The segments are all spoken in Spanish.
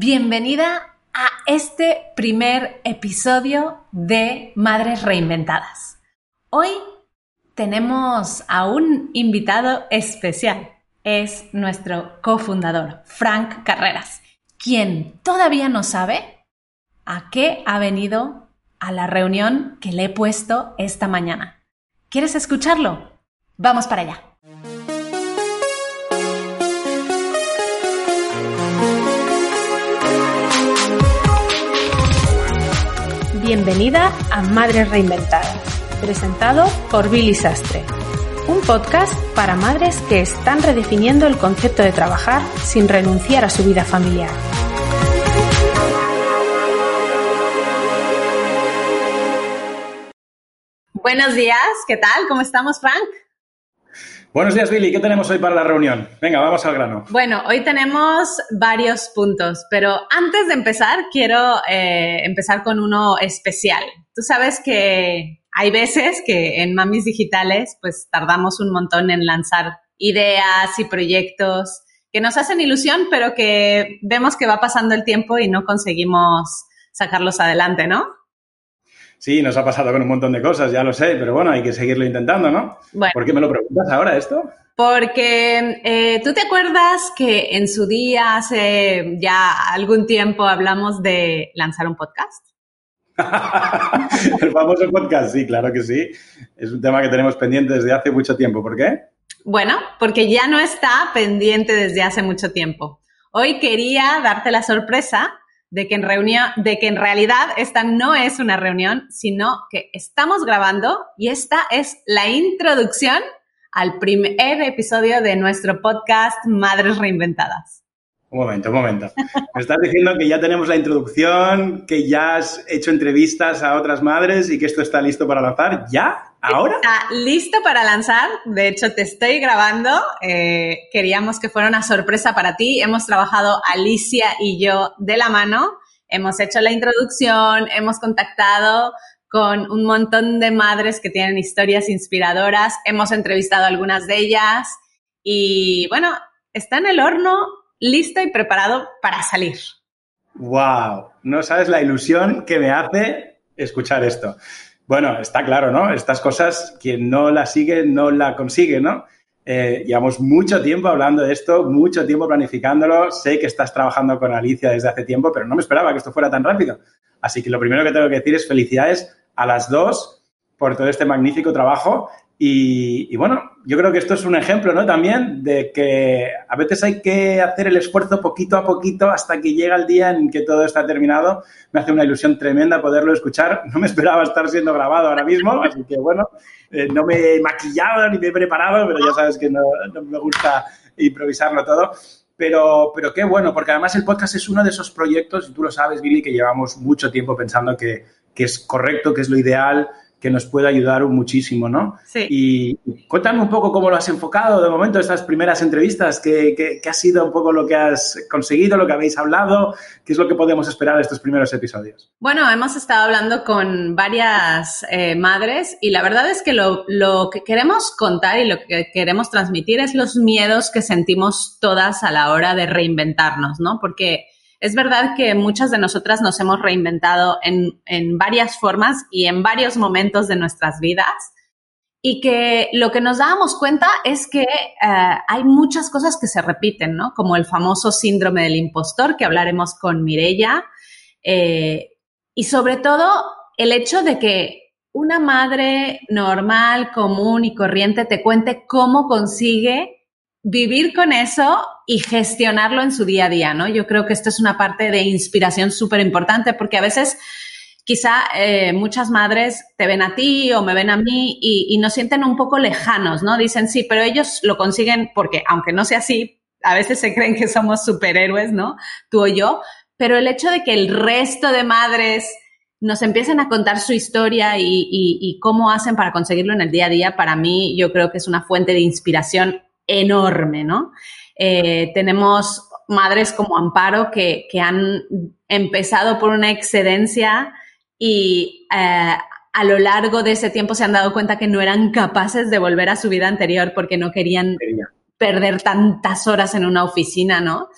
bienvenida a este primer episodio de Madres Reinventadas. Hoy tenemos a un invitado especial. Es nuestro cofundador, Frank Carreras, quien todavía no sabe a qué ha venido a la reunión que le he puesto esta mañana. ¿Quieres escucharlo? Vamos para allá. Bienvenida a Madres Reinventadas, presentado por Billy Sastre, un podcast para madres que están redefiniendo el concepto de trabajar sin renunciar a su vida familiar. Buenos días, ¿qué tal? ¿Cómo estamos, Frank? Buenos días, Billy. ¿Qué tenemos hoy para la reunión? Venga, vamos al grano. Bueno, hoy tenemos varios puntos, pero antes de empezar, quiero eh, empezar con uno especial. Tú sabes que hay veces que en Mamis Digitales, pues tardamos un montón en lanzar ideas y proyectos que nos hacen ilusión, pero que vemos que va pasando el tiempo y no conseguimos sacarlos adelante, ¿no? Sí, nos ha pasado con un montón de cosas, ya lo sé, pero bueno, hay que seguirlo intentando, ¿no? ¿Por qué me lo preguntas ahora esto? Porque eh, tú te acuerdas que en su día, hace ya algún tiempo, hablamos de lanzar un podcast. El famoso podcast, sí, claro que sí. Es un tema que tenemos pendiente desde hace mucho tiempo. ¿Por qué? Bueno, porque ya no está pendiente desde hace mucho tiempo. Hoy quería darte la sorpresa de que en reunión, de que en realidad esta no es una reunión, sino que estamos grabando y esta es la introducción al primer episodio de nuestro podcast Madres Reinventadas. Un momento, un momento. Me estás diciendo que ya tenemos la introducción, que ya has hecho entrevistas a otras madres y que esto está listo para lanzar. ¿Ya? ¿Ahora? Está listo para lanzar. De hecho, te estoy grabando. Eh, queríamos que fuera una sorpresa para ti. Hemos trabajado Alicia y yo de la mano. Hemos hecho la introducción, hemos contactado con un montón de madres que tienen historias inspiradoras. Hemos entrevistado a algunas de ellas y bueno, está en el horno, listo y preparado para salir. ¡Wow! No sabes la ilusión que me hace escuchar esto. Bueno, está claro, ¿no? Estas cosas, quien no la sigue, no la consigue, ¿no? Eh, llevamos mucho tiempo hablando de esto, mucho tiempo planificándolo. Sé que estás trabajando con Alicia desde hace tiempo, pero no me esperaba que esto fuera tan rápido. Así que lo primero que tengo que decir es felicidades a las dos por todo este magnífico trabajo y, bueno, yo creo que esto es un ejemplo, ¿no? También de que a veces hay que hacer el esfuerzo poquito a poquito hasta que llega el día en que todo está terminado. Me hace una ilusión tremenda poderlo escuchar. No me esperaba estar siendo grabado ahora mismo, así que bueno, eh, no me he maquillado ni me he preparado, pero ya sabes que no, me gusta improvisarlo todo. Pero, pero qué bueno, porque además el podcast es uno de esos proyectos, y tú lo sabes, Billy, que llevamos mucho tiempo pensando que, que es correcto, que es lo ideal, que nos puede ayudar muchísimo, ¿no? Sí. Y cuéntame un poco cómo lo has enfocado de momento, estas primeras entrevistas, ¿qué, qué, ha sido un poco lo que has conseguido, lo que habéis hablado? ¿Qué es lo que podemos esperar de estos primeros episodios? Bueno, hemos estado hablando con varias eh, madres y la verdad es que lo, lo que queremos contar y lo que queremos transmitir es los miedos que sentimos todas a la hora de reinventarnos, ¿no? Porque es verdad que muchas de nosotras nos hemos reinventado en, en varias formas y en varios momentos de nuestras vidas y que lo que nos dábamos cuenta es que eh, hay muchas cosas que se repiten, ¿no? Como el famoso síndrome del impostor que hablaremos con Mirella eh, y sobre todo el hecho de que una madre normal, común y corriente te cuente cómo consigue vivir con eso y gestionarlo en su día a día, ¿no? Yo creo que esto es una parte de inspiración súper importante porque a veces quizá eh, muchas madres te ven a ti o me ven a mí y, y, nos sienten un poco lejanos, ¿no? Dicen, sí, pero ellos lo consiguen porque, aunque no sea así, a veces se creen que somos superhéroes, ¿no? Tú o yo, pero el hecho de que el resto de madres nos empiecen a contar su historia y, y, y cómo hacen para conseguirlo en el día a día, para mí yo creo que es una fuente de inspiración enorme, ¿no? Eh, tenemos madres como Amparo que, que, han empezado por una excedencia y eh, a lo largo de ese tiempo se han dado cuenta que no eran capaces de volver a su vida anterior porque no querían perder tantas horas en una oficina, ¿no?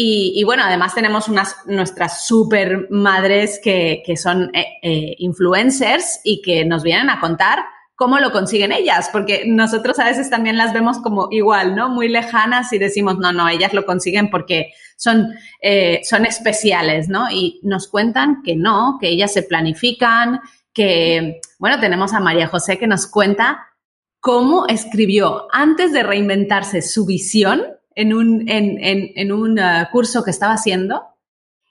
Y, bueno, además tenemos unas, nuestras super madres que, que son eh, eh, influencers y que nos vienen a contar cómo lo consiguen ellas, porque nosotros a veces también las vemos como igual, ¿no? Muy lejanas y decimos, no, no, ellas lo consiguen porque son, eh, son especiales, ¿no? Y nos cuentan que no, que ellas se planifican, que, bueno, tenemos a María José que nos cuenta cómo escribió antes de reinventarse su visión en un, en, en, en un uh, curso que estaba haciendo.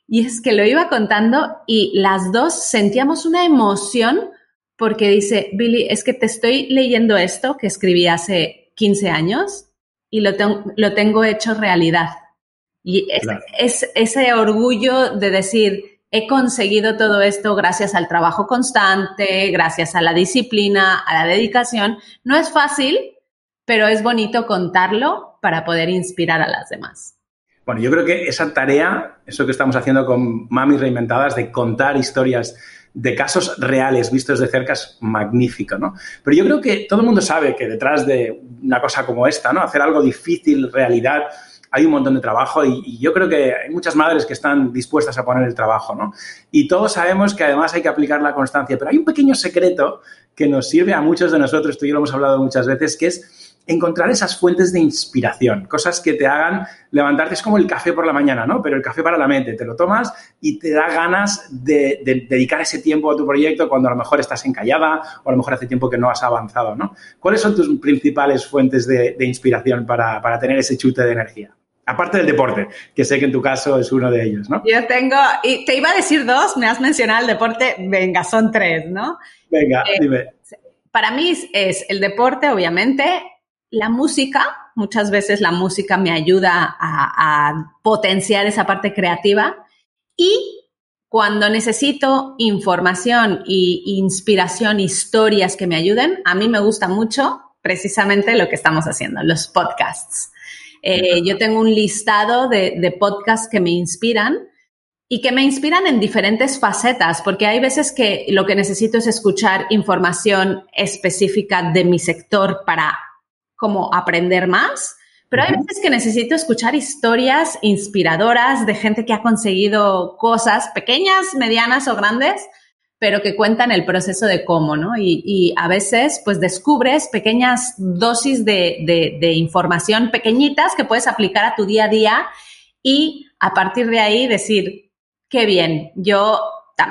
Y es que lo iba contando y las dos sentíamos una emoción porque dice, Billy, es que te estoy leyendo esto que escribí hace 15 años y lo, lo tengo hecho realidad. Y es, ese orgullo de decir, he conseguido todo esto gracias al trabajo constante, gracias a la disciplina, a la dedicación. No es fácil, pero es bonito contarlo para poder inspirar a las demás. Bueno, yo creo que esa tarea, eso que estamos haciendo con Mami Reinventadas, de contar historias de casos reales vistos de cerca es magnífico, ¿no? Pero yo creo que todo el mundo sabe que detrás de una cosa como esta, ¿no? Hacer algo difícil, realidad, hay un montón de trabajo y, yo creo que hay muchas madres que están dispuestas a poner el trabajo, ¿no? Y todos sabemos que además hay que aplicar la constancia, pero hay un pequeño secreto que nos sirve a muchos de nosotros, tú y yo lo hemos hablado muchas veces, que es encontrar esas fuentes de inspiración, cosas que te hagan levantarte, es como el café por la mañana, ¿no? Pero el café para la mente, te lo tomas y te da ganas de, dedicar ese tiempo a tu proyecto cuando a lo mejor estás encallada o a lo mejor hace tiempo que no has avanzado, ¿no? ¿Cuáles son tus principales fuentes de, inspiración para, para tener ese chute de energía? Aparte del deporte, que sé que en tu caso es uno de ellos, ¿no? Yo tengo, y te iba a decir dos, me has mencionado el deporte, venga, son tres, ¿no? Venga, eh, dime. Para mí es el deporte, obviamente, la música, muchas veces la música me ayuda a, potenciar esa parte creativa y cuando necesito información e inspiración, historias que me ayuden, a mí me gusta mucho precisamente lo que estamos haciendo, los podcasts. Eh, yo tengo un listado de, de, podcasts que me inspiran y que me inspiran en diferentes facetas, porque hay veces que lo que necesito es escuchar información específica de mi sector para como aprender más, pero hay veces que necesito escuchar historias inspiradoras de gente que ha conseguido cosas pequeñas, medianas o grandes, pero que cuentan el proceso de cómo, ¿no? Y, a veces, pues descubres pequeñas dosis de, de, información pequeñitas que puedes aplicar a tu día a día y a partir de ahí decir, qué bien, yo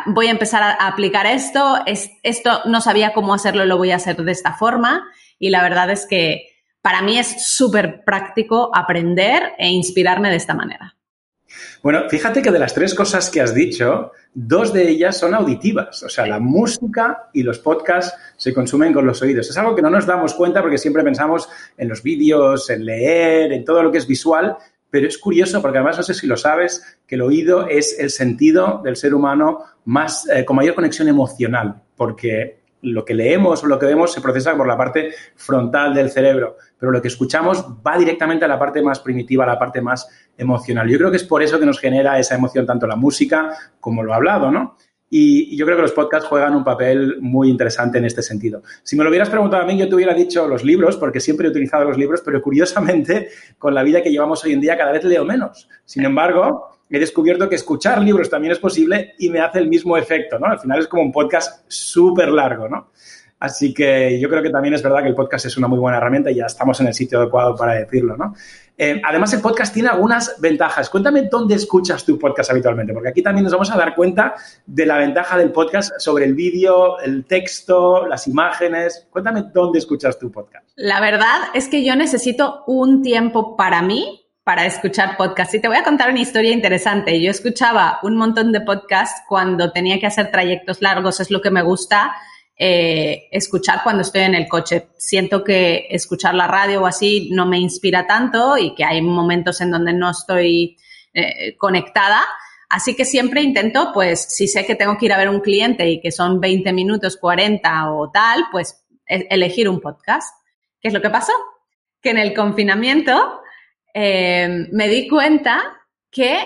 voy a empezar a aplicar esto, es, esto no sabía cómo hacerlo, lo voy a hacer de esta forma y la verdad es que para mí es súper práctico aprender e inspirarme de esta manera. Bueno, fíjate que de las tres cosas que has dicho, dos de ellas son auditivas. O sea, la música y los podcasts se consumen con los oídos. Es algo que no nos damos cuenta porque siempre pensamos en los vídeos, en leer, en todo lo que es visual, pero es curioso porque además no sé si lo sabes, que el oído es el sentido del ser humano más, eh, con mayor conexión emocional, porque lo que leemos o lo que vemos se procesa por la parte frontal del cerebro, pero lo que escuchamos va directamente a la parte más primitiva, a la parte más emocional. Yo creo que es por eso que nos genera esa emoción tanto la música como lo hablado, ¿no? Y, yo creo que los podcasts juegan un papel muy interesante en este sentido. Si me lo hubieras preguntado a mí, yo te hubiera dicho los libros, porque siempre he utilizado los libros, pero curiosamente, con la vida que llevamos hoy en día, cada vez leo menos. Sin embargo, he descubierto que escuchar libros también es posible y me hace el mismo efecto, ¿no? Al final es como un podcast súper largo, ¿no? Así que yo creo que también es verdad que el podcast es una muy buena herramienta y ya estamos en el sitio adecuado para decirlo, ¿no? Eh, además, el podcast tiene algunas ventajas. Cuéntame dónde escuchas tu podcast habitualmente, porque aquí también nos vamos a dar cuenta de la ventaja del podcast sobre el vídeo, el texto, las imágenes. Cuéntame dónde escuchas tu podcast. La verdad es que yo necesito un tiempo para mí para escuchar podcast. Y te voy a contar una historia interesante. Yo escuchaba un montón de podcasts cuando tenía que hacer trayectos largos, es lo que me gusta eh, escuchar cuando estoy en el coche. Siento que escuchar la radio o así no me inspira tanto y que hay momentos en donde no estoy eh, conectada. Así que siempre intento, pues, si sé que tengo que ir a ver un cliente y que son 20 minutos, 40 o tal, pues e-, elegir un podcast. ¿Qué es lo que pasó? Que en el confinamiento eh, me di cuenta que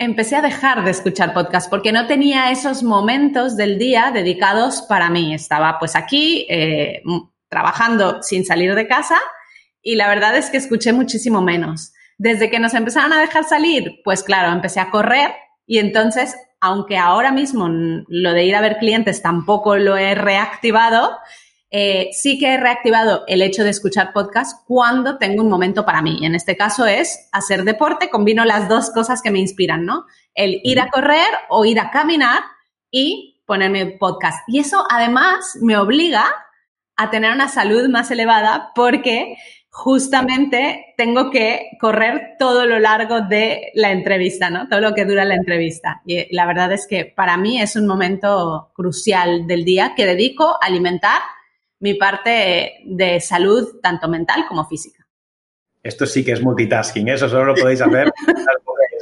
empecé a dejar de escuchar podcast porque no tenía esos momentos del día dedicados para mí. Estaba pues aquí eh, trabajando sin salir de casa y la verdad es que escuché muchísimo menos. Desde que nos empezaron a dejar salir, pues claro, empecé a correr y entonces, aunque ahora mismo lo de ir a ver clientes tampoco lo he reactivado, eh, sí que he reactivado el hecho de escuchar podcast cuando tengo un momento para mí. En este caso es hacer deporte, combino las dos cosas que me inspiran, ¿no? El ir a correr o ir a caminar y ponerme podcast. Y eso además me obliga a tener una salud más elevada porque justamente tengo que correr todo lo largo de la entrevista, ¿no? Todo lo que dura la entrevista. Y la verdad es que para mí es un momento crucial del día que dedico a alimentar mi parte de salud, tanto mental como física. Esto sí que es multitasking, ¿eh? eso solo lo podéis hacer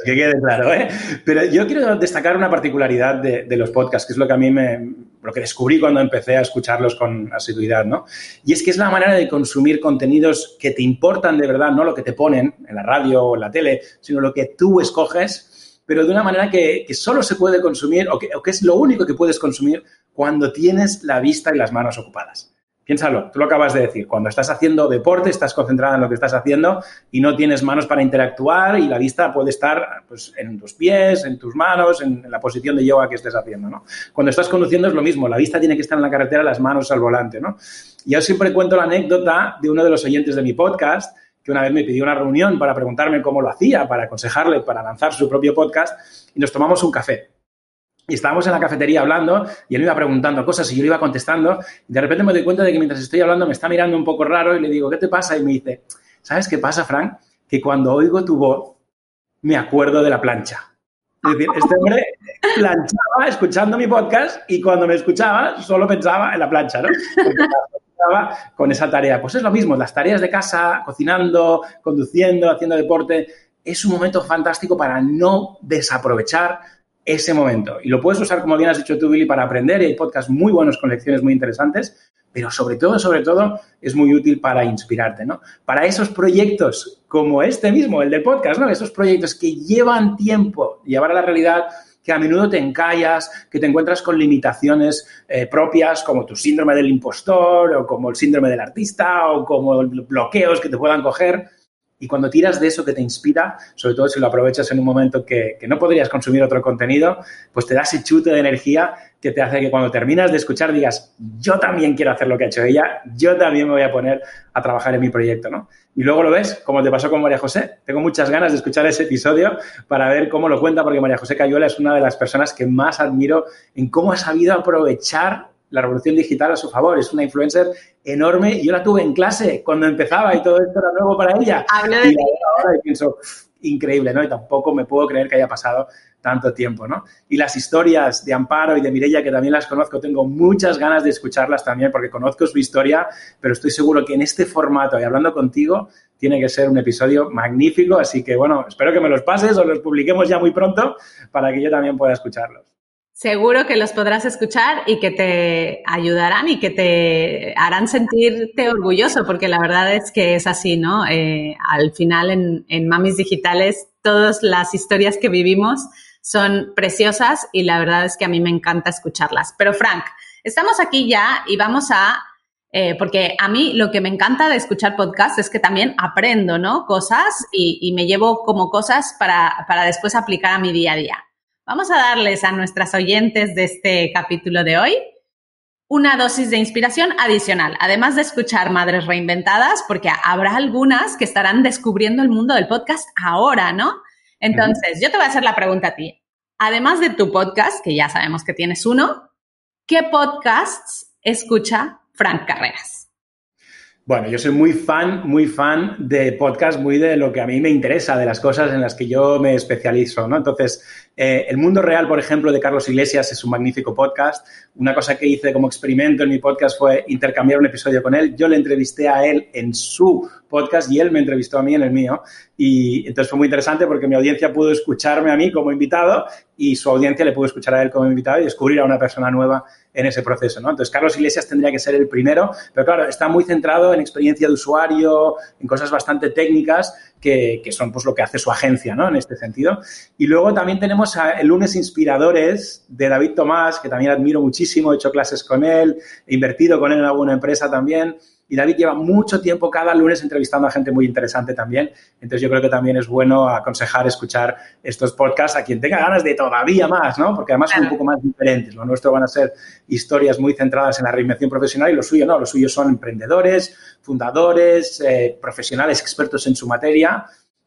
que quede claro, ¿eh? Pero yo quiero destacar una particularidad de, los podcasts, que es lo que a mí me, lo que descubrí cuando empecé a escucharlos con asiduidad, ¿no? Y es que es la manera de consumir contenidos que te importan de verdad, no lo que te ponen en la radio o en la tele, sino lo que tú escoges, pero de una manera que, solo se puede consumir o que es lo único que puedes consumir cuando tienes la vista y las manos ocupadas. Piénsalo, tú lo acabas de decir. Cuando estás haciendo deporte, estás concentrada en lo que estás haciendo y no tienes manos para interactuar y la vista puede estar pues, en tus pies, en tus manos, en, la posición de yoga que estés haciendo. ¿no? Cuando estás conduciendo es lo mismo, la vista tiene que estar en la carretera, las manos al volante. ¿no? Yo siempre cuento la anécdota de uno de los oyentes de mi podcast que una vez me pidió una reunión para preguntarme cómo lo hacía, para aconsejarle, para lanzar su propio podcast y nos tomamos un café. Y estábamos en la cafetería hablando y él me iba preguntando cosas y yo le iba contestando. Y de repente me doy cuenta de que mientras estoy hablando me está mirando un poco raro y le digo, ¿qué te pasa? Y me dice, ¿sabes qué pasa, Frank? Que cuando oigo tu voz me acuerdo de la plancha. Es decir, este hombre planchaba escuchando mi podcast y cuando me escuchaba solo pensaba en la plancha, ¿no? con esa tarea. Pues es lo mismo, las tareas de casa, cocinando, conduciendo, haciendo deporte, es un momento fantástico para no desaprovechar ese momento. Y lo puedes usar, como bien has dicho tú, Billy, para aprender. Hay podcasts muy buenos con lecciones muy interesantes, pero sobre todo, sobre todo, es muy útil para inspirarte, ¿no? Para esos proyectos como este mismo, el del podcast, ¿no? Esos proyectos que llevan tiempo llevar a la realidad, que a menudo te encallas, que te encuentras con limitaciones eh, propias como tu síndrome del impostor o como el síndrome del artista o como bloqueos que te puedan coger. Y cuando tiras de eso que te inspira, sobre todo si lo aprovechas en un momento que, no podrías consumir otro contenido, pues te da ese chute de energía que te hace que cuando terminas de escuchar digas, yo también quiero hacer lo que ha hecho ella, yo también me voy a poner a trabajar en mi proyecto, ¿no? Y luego lo ves, como te pasó con María José. Tengo muchas ganas de escuchar ese episodio para ver cómo lo cuenta, porque María José Cayuela es una de las personas que más admiro en cómo ha sabido aprovechar la revolución digital a su favor. Es una influencer enorme y yo la tuve en clase cuando empezaba y todo esto era nuevo para ella. y ahora pienso, increíble, ¿no? Y tampoco me puedo creer que haya pasado tanto tiempo, ¿no? Y las historias de Amparo y de Mirella, que también las conozco, tengo muchas ganas de escucharlas también porque conozco su historia, pero estoy seguro que en este formato y hablando contigo tiene que ser un episodio magnífico, así que bueno, espero que me los pases o los publiquemos ya muy pronto para que yo también pueda escucharlos. Seguro que los podrás escuchar y que te ayudarán y que te harán sentirte orgulloso, porque la verdad es que es así, ¿no? Eh, al final en, en Mamis Digitales todas las historias que vivimos son preciosas y la verdad es que a mí me encanta escucharlas. Pero Frank, estamos aquí ya y vamos a, eh, porque a mí lo que me encanta de escuchar podcast es que también aprendo, ¿no? Cosas y, y me llevo como cosas para, para después aplicar a mi día a día. Vamos a darles a nuestras oyentes de este capítulo de hoy una dosis de inspiración adicional, además de escuchar Madres Reinventadas, porque habrá algunas que estarán descubriendo el mundo del podcast ahora, ¿no? Entonces, yo te voy a hacer la pregunta a ti. Además de tu podcast, que ya sabemos que tienes uno, ¿qué podcasts escucha Frank Carreras? Bueno, yo soy muy fan, muy fan de podcast, muy de lo que a mí me interesa, de las cosas en las que yo me especializo, ¿no? Entonces, eh, El Mundo Real, por ejemplo, de Carlos Iglesias es un magnífico podcast. Una cosa que hice como experimento en mi podcast fue intercambiar un episodio con él. Yo le entrevisté a él en su podcast y él me entrevistó a mí en el mío. Y entonces fue muy interesante porque mi audiencia pudo escucharme a mí como invitado y su audiencia le pudo escuchar a él como invitado y descubrir a una persona nueva en ese proceso, ¿no? Entonces, Carlos Iglesias tendría que ser el primero, pero claro, está muy centrado en experiencia de usuario, en cosas bastante técnicas que, son pues lo que hace su agencia, ¿no? En este sentido. Y luego también tenemos a el lunes Inspiradores de David Tomás, que también admiro muchísimo, he hecho clases con él, he invertido con él en alguna empresa también. Y David lleva mucho tiempo cada lunes entrevistando a gente muy interesante también. Entonces yo creo que también es bueno aconsejar escuchar estos podcasts a quien tenga ganas de todavía más, ¿no? Porque además son un poco más diferentes. Lo nuestro van a ser historias muy centradas en la reinvención profesional y lo suyo no, lo suyo son emprendedores, fundadores, eh, profesionales expertos en su materia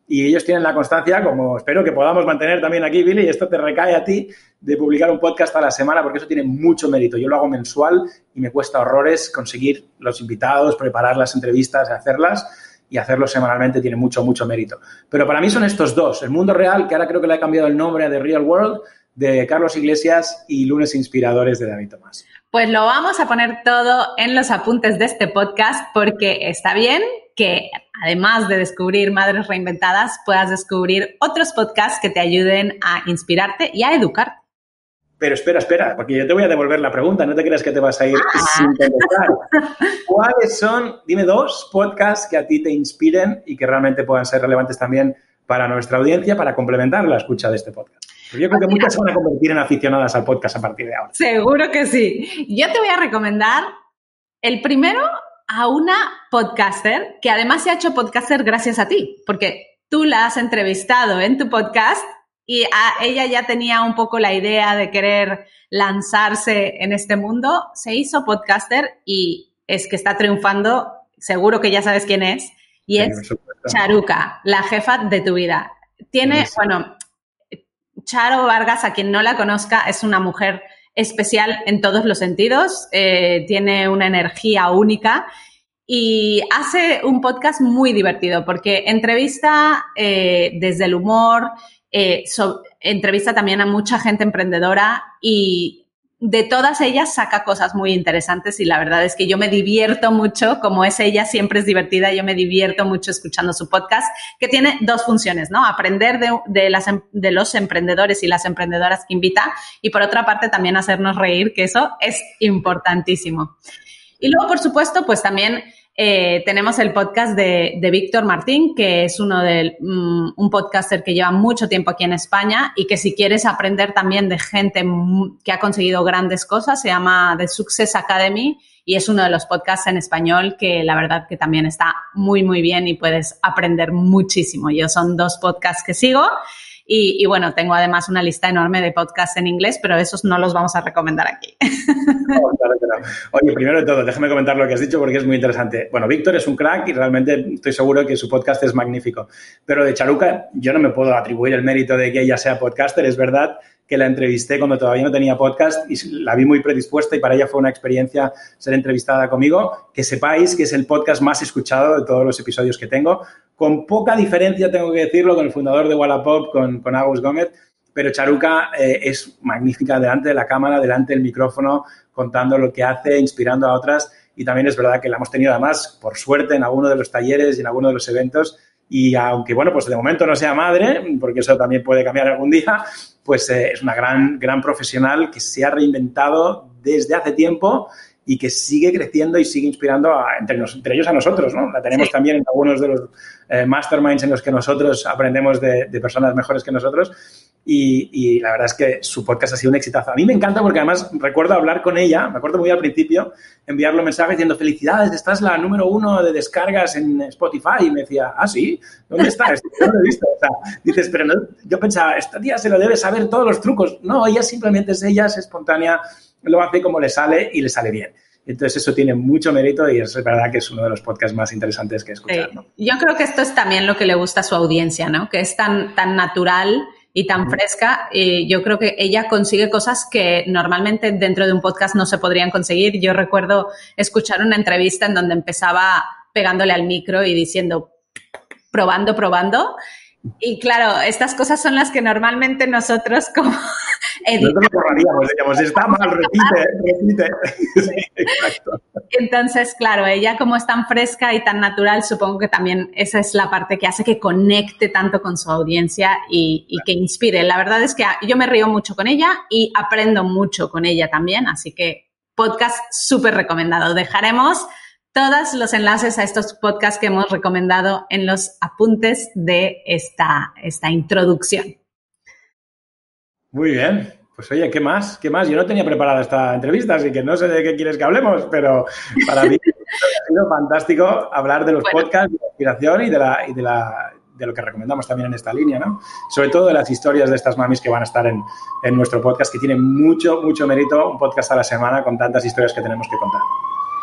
y ellos tienen la constancia, como espero que podamos mantener también aquí, Billy, y esto te recae a ti, de publicar un podcast a la semana, porque eso tiene mucho mérito. Yo lo hago mensual y me cuesta horrores conseguir los invitados, preparar las entrevistas, hacerlas, y hacerlo semanalmente tiene mucho, mucho mérito. Pero para mí son estos dos, el mundo real, que ahora creo que le he cambiado el nombre The Real World, de Carlos Iglesias y Lunes Inspiradores de David Tomás. Pues lo vamos a poner todo en los apuntes de este podcast porque está bien que además de descubrir Madres Reinventadas, puedas descubrir otros podcasts que te ayuden a inspirarte y a educar. Pero espera, espera, porque yo te voy a devolver la pregunta, no te creas que te vas a ir ah. sin contestar. ¿Cuáles son, dime dos podcasts que a ti te inspiren y que realmente puedan ser relevantes también para nuestra audiencia para complementar la escucha de este podcast? yo creo que muchas se van a convertir en aficionadas al podcast a partir de ahora. Seguro que sí. Yo te voy a recomendar el primero a una podcaster que además se ha hecho podcaster gracias a ti, porque tú la has entrevistado en tu podcast y a ella ya tenía un poco la idea de querer lanzarse en este mundo, se hizo podcaster y es que está triunfando, seguro que ya sabes quién es, y es Charuca, la jefa de tu vida. Tiene, bueno, Charo Vargas, a quien no la conozca, es una mujer especial en todos los sentidos, eh, tiene una energía única y hace un podcast muy divertido porque entrevista eh, desde el humor, eh, entrevista también a mucha gente emprendedora y de todas ellas saca cosas muy interesantes y la verdad es que yo me divierto mucho, como es ella, siempre es divertida, yo me divierto mucho escuchando su podcast, que tiene dos funciones, ¿no? Aprender de, las, em, de los emprendedores y las emprendedoras que invita y por otra parte también hacernos reír, que eso es importantísimo. Y luego, por supuesto, pues también eh, tenemos el podcast de, Víctor Martín, que es uno de mm, un podcaster que lleva mucho tiempo aquí en España y que si quieres aprender también de gente que ha conseguido grandes cosas, se llama The Success Academy y es uno de los podcasts en español que la verdad que también está muy, muy bien y puedes aprender muchísimo. Yo son dos podcasts que sigo. Y, bueno, tengo además una lista enorme de podcasts en inglés, pero esos no los vamos a recomendar aquí. Oye, primero de todo, déjame comentar lo que has dicho porque es muy interesante. Bueno, Víctor es un crack y realmente estoy seguro que su podcast es magnífico. Pero de Charuca, yo no me puedo atribuir el mérito de que ella sea podcaster. Es verdad que la entrevisté cuando todavía no tenía podcast y la vi muy predispuesta y para ella fue una experiencia ser entrevistada conmigo. Que sepáis que es el podcast más escuchado de todos los episodios que tengo, con poca diferencia, tengo que decirlo, con el fundador de Wallapop, con, con Agus Gómez, pero Charuca eh, es magnífica delante de la cámara, delante del micrófono, contando lo que hace, inspirando a otras. Y también es verdad que la hemos tenido además, por suerte, en alguno de los talleres y en alguno de los eventos y aunque, bueno, pues de momento no sea madre, porque eso también puede cambiar algún día, pues eh, es una gran, gran profesional que se ha reinventado desde hace tiempo y que sigue creciendo y sigue inspirando entre, entre, ellos a nosotros, ¿no? La tenemos también en algunos de los eh, masterminds en los que nosotros aprendemos de, de personas mejores que nosotros y, la verdad es que su podcast ha sido un exitazo. A mí me encanta porque además recuerdo hablar con ella, me acuerdo muy al principio, enviarle un mensaje diciendo, felicidades, estás la número uno de descargas en Spotify. Y me decía, ah, sí, ¿dónde estás? No lo he visto. O sea, dices, pero no, yo pensaba, esta tía se lo debe saber todos los trucos. No, ella simplemente es ella, es espontánea, lo hace como le sale y le sale bien. Entonces eso tiene mucho mérito y es verdad que es uno de los podcasts más interesantes que he escuchado. Yo creo que esto es también lo que le gusta a su audiencia, ¿no? Que es tan, tan natural y tan fresca. Y yo creo que ella consigue cosas que normalmente dentro de un podcast no se podrían conseguir. Yo recuerdo escuchar una entrevista en donde empezaba pegándole al micro y diciendo, probando, probando. Y claro, estas cosas son las que normalmente nosotros como editamos. está mal, repite, repite. Entonces, claro, ella como es tan fresca y tan natural, supongo que también esa es la parte que hace que conecte tanto con su audiencia y, y que inspire. La verdad es que yo me río mucho con ella y aprendo mucho con ella también, así que podcast súper recomendado. Dejaremos todos los enlaces a estos podcasts que hemos recomendado en los apuntes de esta, esta introducción. Muy bien. Pues oye, ¿qué más? ¿Qué más? Yo no tenía preparada esta entrevista, así que no sé de qué quieres que hablemos, pero para mí Ha sido fantástico hablar de los podcasts, de la inspiración y de la, y de la de lo que recomendamos también en esta línea, ¿no? Sobre todo de las historias de estas mamis que van a estar en, en nuestro podcast, que tiene mucho, mucho mérito, un podcast a la semana con tantas historias que tenemos que contar.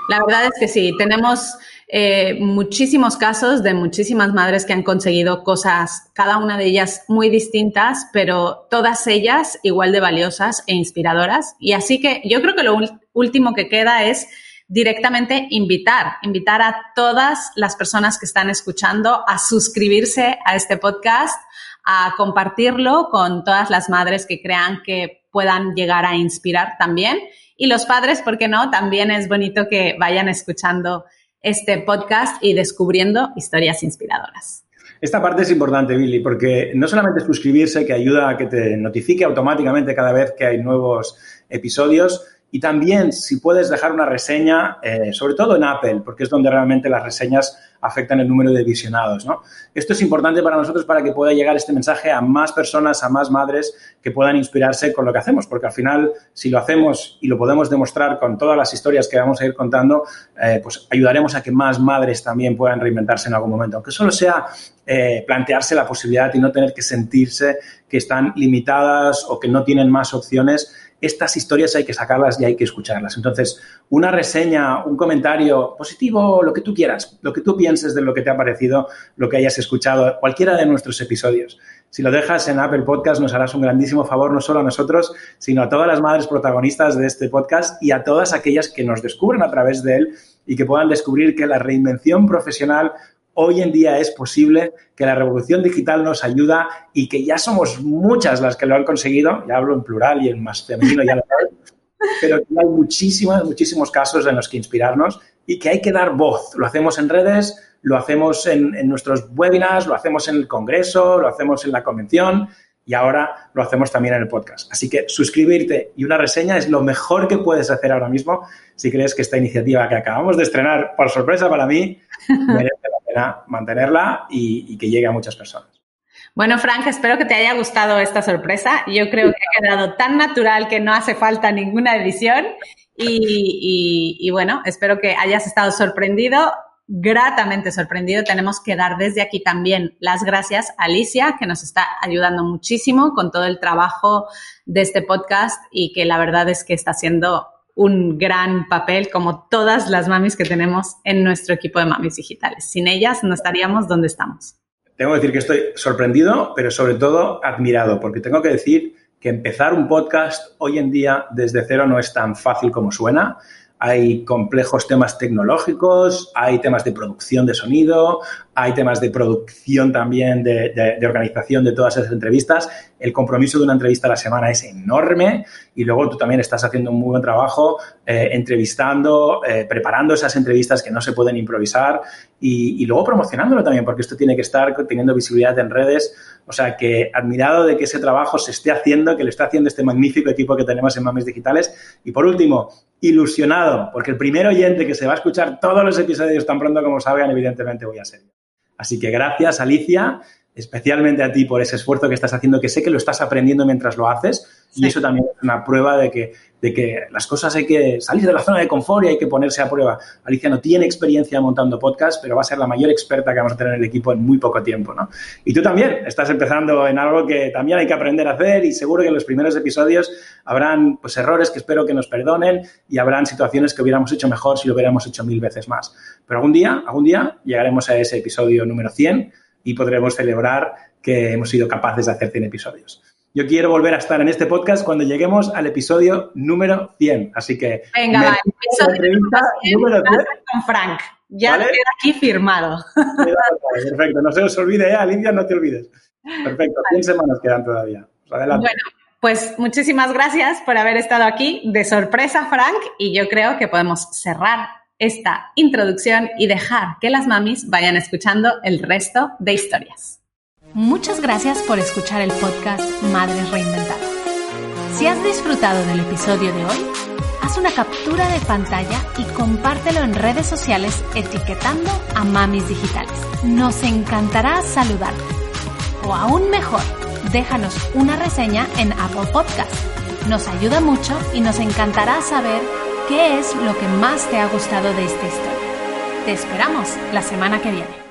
La verdad es que sí, tenemos eh, muchísimos casos de muchísimas madres que han conseguido cosas, cada una de ellas muy distintas, pero todas ellas igual de valiosas e inspiradoras. Y así que yo creo que lo último que queda es directamente invitar, invitar a todas las personas que están escuchando a suscribirse a este podcast, a compartirlo con todas las madres que crean que puedan llegar a inspirar también. Y los padres, ¿por qué no? También es bonito que vayan escuchando este podcast y descubriendo historias inspiradoras. Esta parte es importante, Billy, porque no solamente suscribirse, que ayuda a que te notifique automáticamente cada vez que hay nuevos episodios, y también si puedes dejar una reseña, eh, sobre todo en Apple, porque es donde realmente las reseñas afectan el número de visionados. ¿no? Esto es importante para nosotros para que pueda llegar este mensaje a más personas, a más madres que puedan inspirarse con lo que hacemos, porque al final, si lo hacemos y lo podemos demostrar con todas las historias que vamos a ir contando, eh, pues ayudaremos a que más madres también puedan reinventarse en algún momento, aunque solo sea eh, plantearse la posibilidad y no tener que sentirse que están limitadas o que no tienen más opciones estas historias hay que sacarlas y hay que escucharlas. Entonces, una reseña, un comentario positivo, lo que tú quieras, lo que tú pienses de lo que te ha parecido, lo que hayas escuchado, cualquiera de nuestros episodios. Si lo dejas en Apple Podcast, nos harás un grandísimo favor, no solo a nosotros, sino a todas las madres protagonistas de este podcast y a todas aquellas que nos descubren a través de él y que puedan descubrir que la reinvención profesional hoy en día es posible, que la revolución digital nos ayuda y que ya somos muchas las que lo han conseguido, ya hablo en plural y en más femenino, ya lo pero que hay muchísimos, muchísimos casos en los que inspirarnos y que hay que dar voz. Lo hacemos en redes, lo hacemos en, en nuestros webinars, lo hacemos en el congreso, lo hacemos en la convención y ahora lo hacemos también en el podcast. Así que suscribirte y una reseña es lo mejor que puedes hacer ahora mismo si crees que esta iniciativa que acabamos de estrenar, por sorpresa para mí, merece la pena mantenerla y, que llegue a muchas personas. Bueno, Frank, espero que te haya gustado esta sorpresa. Yo creo que ha quedado tan natural que no hace falta ninguna edición. y, bueno, espero que hayas estado sorprendido gratamente sorprendido. Tenemos que dar desde aquí también las gracias a Alicia, que nos está ayudando muchísimo con todo el trabajo de este podcast y que la verdad es que está haciendo un gran papel como todas las mamis que tenemos en nuestro equipo de mamis digitales. Sin ellas no estaríamos donde estamos. Tengo que decir que estoy sorprendido, pero sobre todo admirado, porque tengo que decir que empezar un podcast hoy en día desde cero no es tan fácil como suena hay complejos temas tecnológicos, hay temas de producción de sonido, hay temas de producción también, de, organización de todas esas entrevistas. El compromiso de una entrevista a la semana es enorme y luego tú también estás haciendo un muy buen trabajo eh, entrevistando, eh, preparando esas entrevistas que no se pueden improvisar y, luego promocionándolo también, porque esto tiene que estar teniendo visibilidad en redes. O sea que admirado de que ese trabajo se esté haciendo, que lo está haciendo este magnífico equipo que tenemos en Mames Digitales. Y por último, ilusionado, porque el primer oyente que se va a escuchar todos los episodios tan pronto como salgan, evidentemente voy a ser. Así que gracias, Alicia, especialmente a ti por ese esfuerzo que estás haciendo, que sé que lo estás aprendiendo mientras lo haces. Y eso también es una prueba de que, de que las cosas hay que salir de la zona de confort y hay que ponerse a prueba. Alicia no tiene experiencia montando podcast, pero va a ser la mayor experta que vamos a tener en el equipo en muy poco tiempo, ¿no? Y tú también estás empezando en algo que también hay que aprender a hacer y seguro que en los primeros episodios habrán pues, errores que espero que nos perdonen y habrán situaciones que hubiéramos hecho mejor si lo hubiéramos hecho mil veces más. Pero algún día, algún día llegaremos a ese episodio número 100 y podremos celebrar que hemos sido capaces de hacer 100 episodios. Yo quiero volver a estar en este podcast cuando lleguemos al episodio número 100. Así que. Venga, va, episodio número 100 con Frank. Ya queda aquí firmado. Perfecto, no se os olvide, ¿eh? Alicia, no te olvides. Perfecto, 100 semanas quedan todavía. Adelante. Bueno, pues muchísimas gracias por haber estado aquí de sorpresa, Frank, y yo creo que podemos cerrar esta introducción y dejar que las mamis vayan escuchando el resto de historias. Muchas gracias por escuchar el podcast Madres Reinventadas. Si has disfrutado del episodio de hoy, haz una captura de pantalla y compártelo en redes sociales etiquetando a Mamis Digitales. Nos encantará saludarte. O aún mejor, déjanos una reseña en Apple Podcast. Nos ayuda mucho y nos encantará saber qué es lo que más te ha gustado de esta historia. Te esperamos la semana que viene.